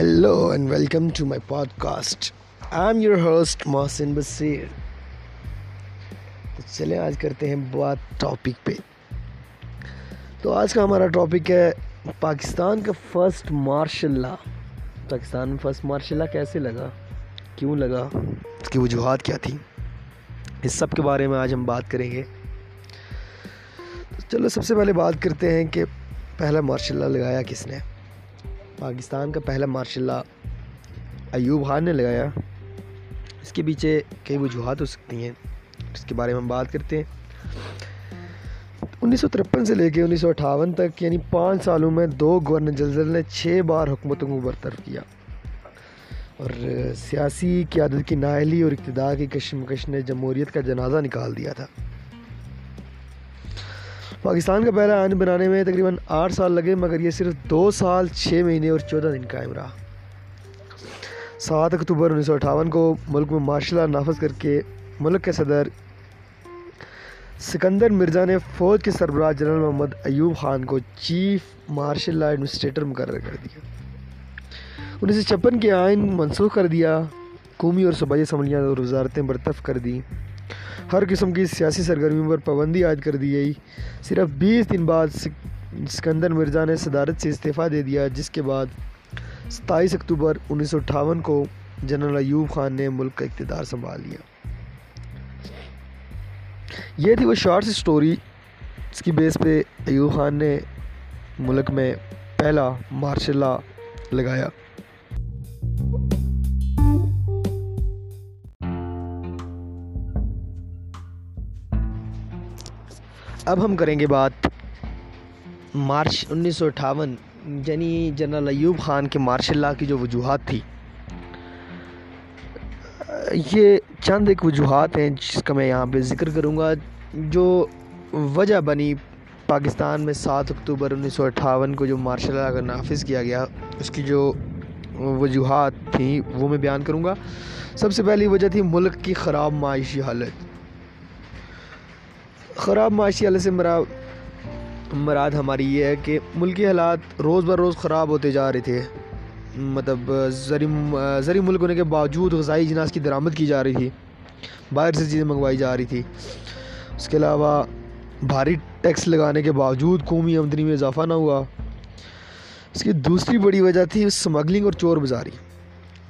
Hello and welcome to my podcast. I'm your host محسن بصیر تو چلیں، آج کرتے ہیں بات ٹاپک پہ۔ تو آج کا ہمارا ٹاپک ہے پاکستان کا فرسٹ مارشل لا پاکستان میں فرسٹ مارشل لا کیسے لگا؟ کیوں لگا؟ اس کی وجوہات کیا تھی اس سب کے بارے میں آج ہم بات کریں گے۔ چلو، سب سے پہلے بات کرتے ہیں کہ پہلا مارشل لا لگایا کس نے؟ پاکستان کا پہلا مارشل لا ایوب خان نے لگایا۔ اس کے پیچھے کئی وجوہات ہو سکتی ہیں، اس کے بارے میں ہم بات کرتے ہیں۔ انیس سو ترپن سے لے کے انیس سو اٹھاون تک یعنی پانچ سالوں میں دو گورنر جنرل نے چھ بار حکومتوں کو برطرف کیا۔ اور سیاسی قیادت کی نااہلی اور اقتدار کی کشمکش نے جمہوریت کا جنازہ نکال دیا تھا۔ پاکستان کا پہلا آئین بنانے میں تقریباً آٹھ سال لگے، مگر یہ صرف دو سال، چھ مہینے اور چودہ دن قائم رہا۔ سات اکتوبر انیس سو اٹھاون کو ملک میں مارشل لا نافذ کر کے ملک کے صدر سکندر مرزا نے فوج کے سربراہ جنرل محمد ایوب خان کو چیف مارشل لا ایڈمنسٹریٹر مقرر کر دیا۔ انیس سو چھپن کے آئین منسوخ کر دیا، قومی اور صوبائی اسمبلیاں اور وزارتیں برطرف کر دیں۔ ہر قسم کی سیاسی سرگرمیوں پر پابندی عائد کر دی گئی۔ صرف بیس دن بعد سکندر مرزا نے صدارت سے استعفیٰ دے دیا، جس کے بعد ستائیس اکتوبر انیس سو اٹھاون کو جنرل ایوب خان نے ملک کا اقتدار سنبھال لیا۔ یہ تھی وہ شارٹ سٹوری، اس کی بیس پہ ایوب خان نے ملک میں پہلا مارشل لا لگایا۔ اب ہم کریں گے بات۔ مارچ انیس سو اٹھاون یعنی جنرل ایوب خان کے مارشل لا کی جو وجوہات تھی۔ یہ چند ایک وجوہات ہیں جس کا میں یہاں پہ ذکر کروں گا، جو وجہ بنی پاکستان میں سات اکتوبر انیس سو اٹھاون کو جو مارشل لا کا نافذ کیا گیا، اس کی جو وجوہات تھیں وہ میں بیان کروں گا۔ سب سے پہلی وجہ تھی ملک کی خراب معاشی حالت۔ خراب معاشی حالت سے مراد مراد ہماری یہ ہے کہ ملکی حالات روز بر روز خراب ہوتے جا رہے تھے۔ مطلب زرعی زرعی ملک ہونے کے باوجود غذائی جناس کی درآمد کی جا رہی تھی۔ باہر سے چیزیں منگوائی جا رہی تھی۔ اس کے علاوہ، بھاری ٹیکس لگانے کے باوجود قومی آمدنی میں اضافہ نہ ہوا۔ اس کی دوسری بڑی وجہ تھی اسمگلنگ اور چور بازاری۔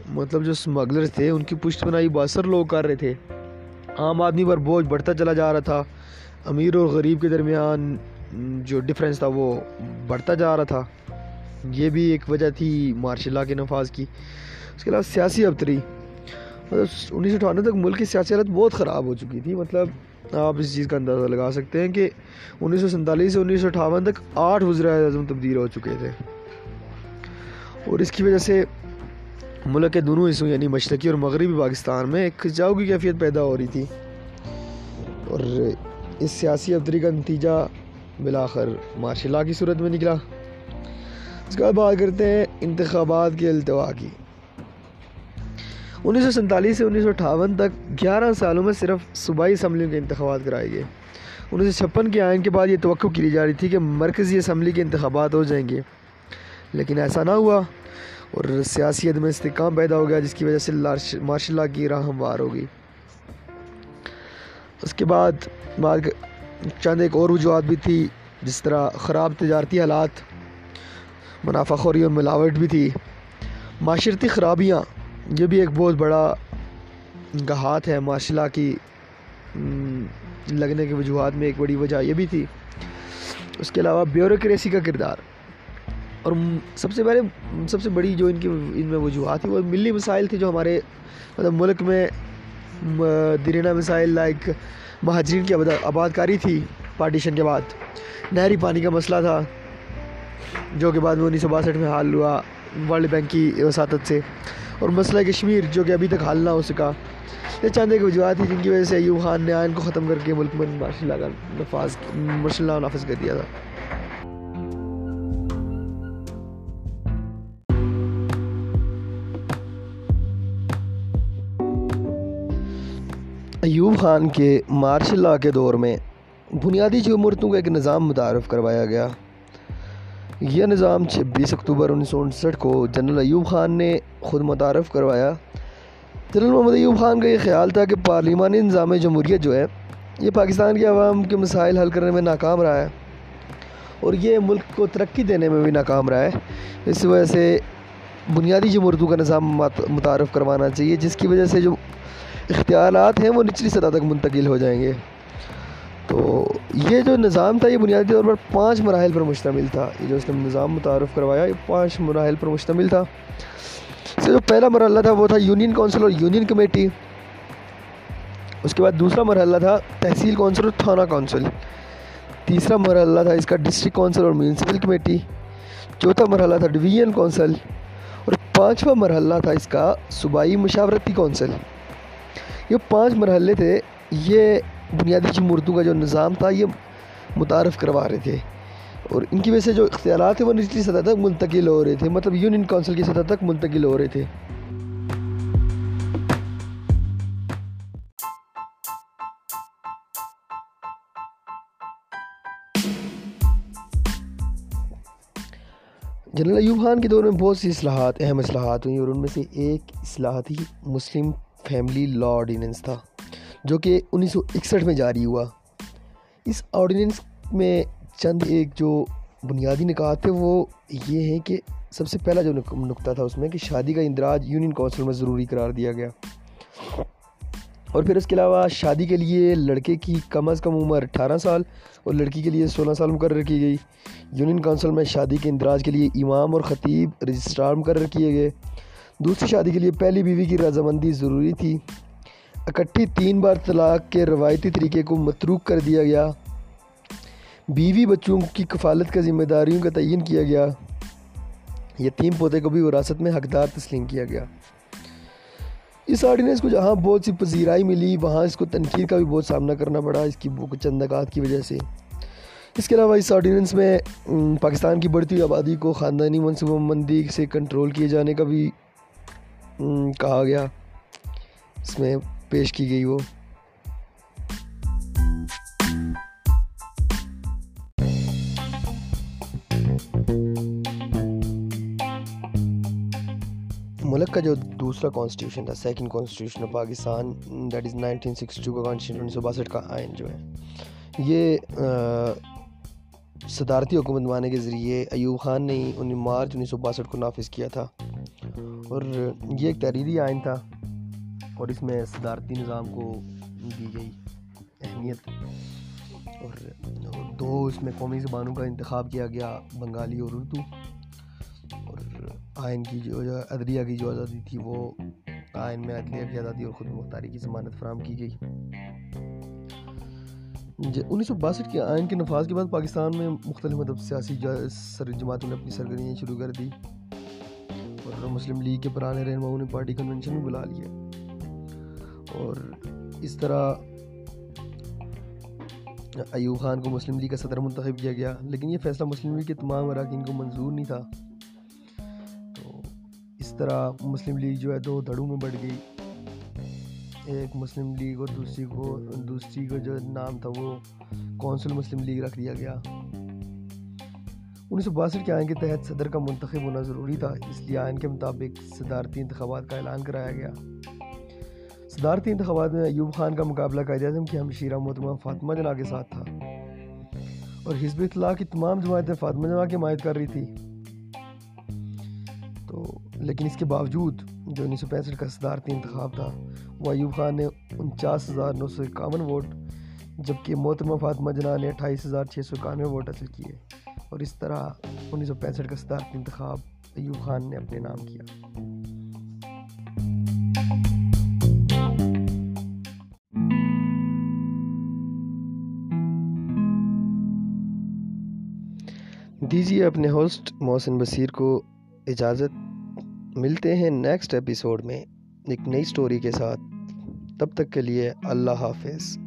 مطلب جو اسمگلر تھے، ان کی پشت بنائی باثر لوگ کر رہے تھے۔ عام آدمی پر بوجھ بڑھتا چلا جا رہا تھا۔ امیر اور غریب کے درمیان جو ڈفرینس تھا وہ بڑھتا جا رہا تھا۔ یہ بھی ایک وجہ تھی مارشل لا کے نفاذ کی۔ اس کے علاوہ سیاسی ابتری۔ مطلب انیس سو اٹھانوے تک ملک کی سیاسی حالت بہت خراب ہو چکی تھی۔ مطلب آپ اس چیز کا اندازہ لگا سکتے ہیں کہ انیس سو سینتالیس سے انیس سو اٹھاون تک آٹھ وزرائے اعظم تبدیل ہو چکے تھے۔ اور اس کی وجہ سے ملک کے دونوں حصوں یعنی مشرقی اور مغربی پاکستان میں ایک کھچاؤ کی کیفیت پیدا ہو رہی تھی۔ اور اس سیاسی ابتری کا نتیجہ بلاخر مارشل لا کی صورت میں نکلا۔ اس کے بعد بات کرتے ہیں انتخابات کے التوا کی۔ انیس سو سینتالیس سے انیس سو اٹھاون تک گیارہ سالوں میں صرف صوبائی اسمبلیوں کے انتخابات کرائے گئے۔ انیس سو چھپن کے آئین کے بعد یہ توقع کی جا رہی تھی کہ مرکزی اسمبلی کے انتخابات ہو جائیں گے۔ لیکن ایسا نہ ہوا اور سیاسی میں استحکام پیدا ہو گیا، جس کی وجہ سے مارشل لا کی راہ ہموار ہو گئی۔ اس کے بعد بعد چند ایک اور وجوہات بھی تھی، جس طرح خراب تجارتی حالات، منافع خوری اور ملاوٹ بھی تھی۔ معاشرتی خرابیاں، یہ بھی ایک بہت بڑا گہات ہے۔ مارشل لا کی لگنے کے وجوہات میں ایک بڑی وجہ یہ بھی تھی۔ اس کے علاوہ بیوروکریسی کا کردار۔ اور سب سے پہلے، سب سے بڑی جو ان کی، ان میں وجوہات تھی وہ ملی مسائل تھے جو ہمارے مطلب ملک میں درینہ مسائل لائک مہاجرین کی آباد کاری تھی پارٹیشن کے بعد۔ نہری پانی کا مسئلہ تھا، جو کہ بعد میں انیس سو باسٹھ میں حال ہوا ورلڈ بینک کی وساطت سے۔ اور مسئلہ کشمیر، جو کہ ابھی تک حل نہ ہو سکا۔ یہ چاند ایک وجوہات تھی جن کی وجہ سے ایوب خان نے آئین کو ختم کر کے ملک میں مارشل لا کا نفاذ مارشل لا نافذ کر دیا تھا۔ ایوب خان کے مارشل لا کے دور میں بنیادی جمہورتوں کا ایک نظام متعارف کروایا گیا۔ یہ نظام چھبیس اکتوبر انیس سو انسٹھ کو جنرل ایوب خان نے خود متعارف کروایا۔ جنرل محمد ایوب خان کا یہ خیال تھا کہ پارلیمانی نظام جمہوریت جو ہے، یہ پاکستان کے عوام کے مسائل حل کرنے میں ناکام رہا ہے اور یہ ملک کو ترقی دینے میں بھی ناکام رہا ہے۔ اس وجہ سے بنیادی جمہوریتوں کا نظام متعارف کروانا چاہیے، جس کی وجہ سے جو اختیارات ہیں وہ نچلی سطح تک منتقل ہو جائیں گے۔ تو یہ جو نظام تھا، یہ بنیادی طور پر پانچ مراحل پر مشتمل تھا۔ یہ جو اس نے نظام متعارف کروایا، یہ پانچ مراحل پر مشتمل تھا۔ اس سے جو پہلا مرحلہ تھا وہ تھا یونین کونسل اور یونین کمیٹی۔ اس کے بعد دوسرا مرحلہ تھا تحصیل کونسل اور تھانہ کونسل۔ تیسرا مرحلہ تھا اس کا ڈسٹرک کونسل اور میونسپل کمیٹی۔ چوتھا مرحلہ تھا ڈویژن کونسل۔ اور پانچواں مرحلہ تھا اس کا صوبائی مشاورتی کونسل۔ یہ پانچ مرحلے تھے، یہ بنیادی جمہورتوں کا جو نظام تھا، یہ متعارف کروا رہے تھے۔ اور ان کی وجہ سے جو اختیارات ہیں وہ نچلی سطح تک منتقل ہو رہے تھے۔ مطلب یونین کونسل کی سطح تک منتقل ہو رہے تھے۔ جنرل ایوب خان کے دور میں بہت سی اصلاحات، اہم اصلاحات ہوئیں اور ان میں سے ایک اصلاحات ہی مسلم فیملی لا آرڈیننس تھا جو کہ انیس سو اکسٹھ میں جاری ہوا۔ اس آرڈیننس میں چند ایک جو بنیادی نکات تھے وہ یہ ہیں کہ سب سے پہلا جو نقطہ تھا اس میں کہ شادی کا اندراج یونین کونسل میں ضروری قرار دیا گیا۔ اور پھر اس کے علاوہ شادی کے لیے لڑکے کی کم از کم عمر اٹھارہ سال اور لڑکی کے لیے سولہ سال مقرر کی گئی۔ یونین کونسل میں شادی کے اندراج کے لیے امام اور خطیب رجسٹرار مقرر کیے گئے۔ دوسری شادی کے لیے پہلی بیوی کی رضامندی ضروری تھی۔ اکٹھی تین بار طلاق کے روایتی طریقے کو متروک کر دیا گیا۔ بیوی بچوں کی کفالت کا ذمہ داریوں کا تعین کیا گیا۔ یتیم پودے کو بھی وراثت میں حقدار تسلیم کیا گیا۔ اس آرڈیننس کو جہاں بہت سی پذیرائی ملی، وہاں اس کو تنقید کا بھی بہت سامنا کرنا پڑا اس کی چند نکات کی وجہ سے۔ اس کے علاوہ اس آرڈیننس میں پاکستان کی بڑھتی ہوئی آبادی کو خاندانی منصوبہ بندی سے کنٹرول کیے جانے کا بھی کہا گیا۔ اس میں پیش کی گئی وہ۔ ملک کا جو دوسرا کانسٹیٹیوشن تھا second constitution of Pakistan that is nineteen sixty two کا کانسٹیٹیوشن انیس سو باسٹھ کا آئین جو ہے۔ یہ صدارتی حکومت بنانے کے ذریعے ایوب خان نے انیس مارچ انیس سو باسٹھ کو نافذ کیا تھا۔ اور یہ ایک تحریری آئین تھا اور اس میں صدارتی نظام کو دی گئی اہمیت اور دو اس میں قومی زبانوں کا انتخاب کیا گیا، بنگالی اور اردو اور آئین کی جو عدلیہ کی جو آزادی تھی وہ آئین میں عدلیہ کی آزادی اور خود مختاری کی ضمانت فراہم کی گئی۔ جی، انیس سو باسٹھ کے آئین کے نفاذ کے بعد پاکستان میں مختلف مطلب سیاسی جماعتوں نے اپنی سرگرمیاں شروع کر دی اور مسلم لیگ کے پرانے رہنماؤں نے پارٹی کنونشن میں بلا لیا۔ اور اس طرح ایوب خان کو مسلم لیگ کا صدر منتخب کیا گیا، لیکن یہ فیصلہ مسلم لیگ کے تمام اراکین کو منظور نہیں تھا۔ تو اس طرح مسلم لیگ جو ہے دو دھڑوں میں بڑھ گئی۔ ایک مسلم لیگ اور دوسری کو دوسری کو جو نام تھا وہ کونسل مسلم لیگ رکھ دیا گیا۔ انیس سو باسٹھ کے آئین کے تحت صدر کا منتخب ہونا ضروری تھا، اس لیے آئین کے مطابق صدارتی انتخابات کا اعلان کرایا گیا۔ صدارتی انتخابات میں ایوب خان کا مقابلہ قائد اعظم کی ہمشیرہ محتمہ فاطمہ جناح کے ساتھ تھا۔ اور حزب اطلاع کی تمام جماعتیں فاطمہ جناح کی حمایت کر رہی تھی تو لیکن اس کے باوجود جو انیس سو پینسٹھ کا صدارتی انتخاب تھا، وہ ایوب خان نے انچاس ہزار نو سو اکاون ووٹ، جبکہ محترمہ فاطمہ جناح نے اٹھائیس ہزار چھ سو اکانوے ووٹ حاصل کیے۔ اور اس طرح انیس سو پینسٹھ کا صدارتی انتخاب ایوب خان نے اپنے نام کیا۔ دیجیے اپنے ہوسٹ محسن بصیر کو اجازت۔ ملتے ہیں نیکسٹ ایپیسوڈ میں ایک نئی سٹوری کے ساتھ۔ تب تک کے لیے اللہ حافظ۔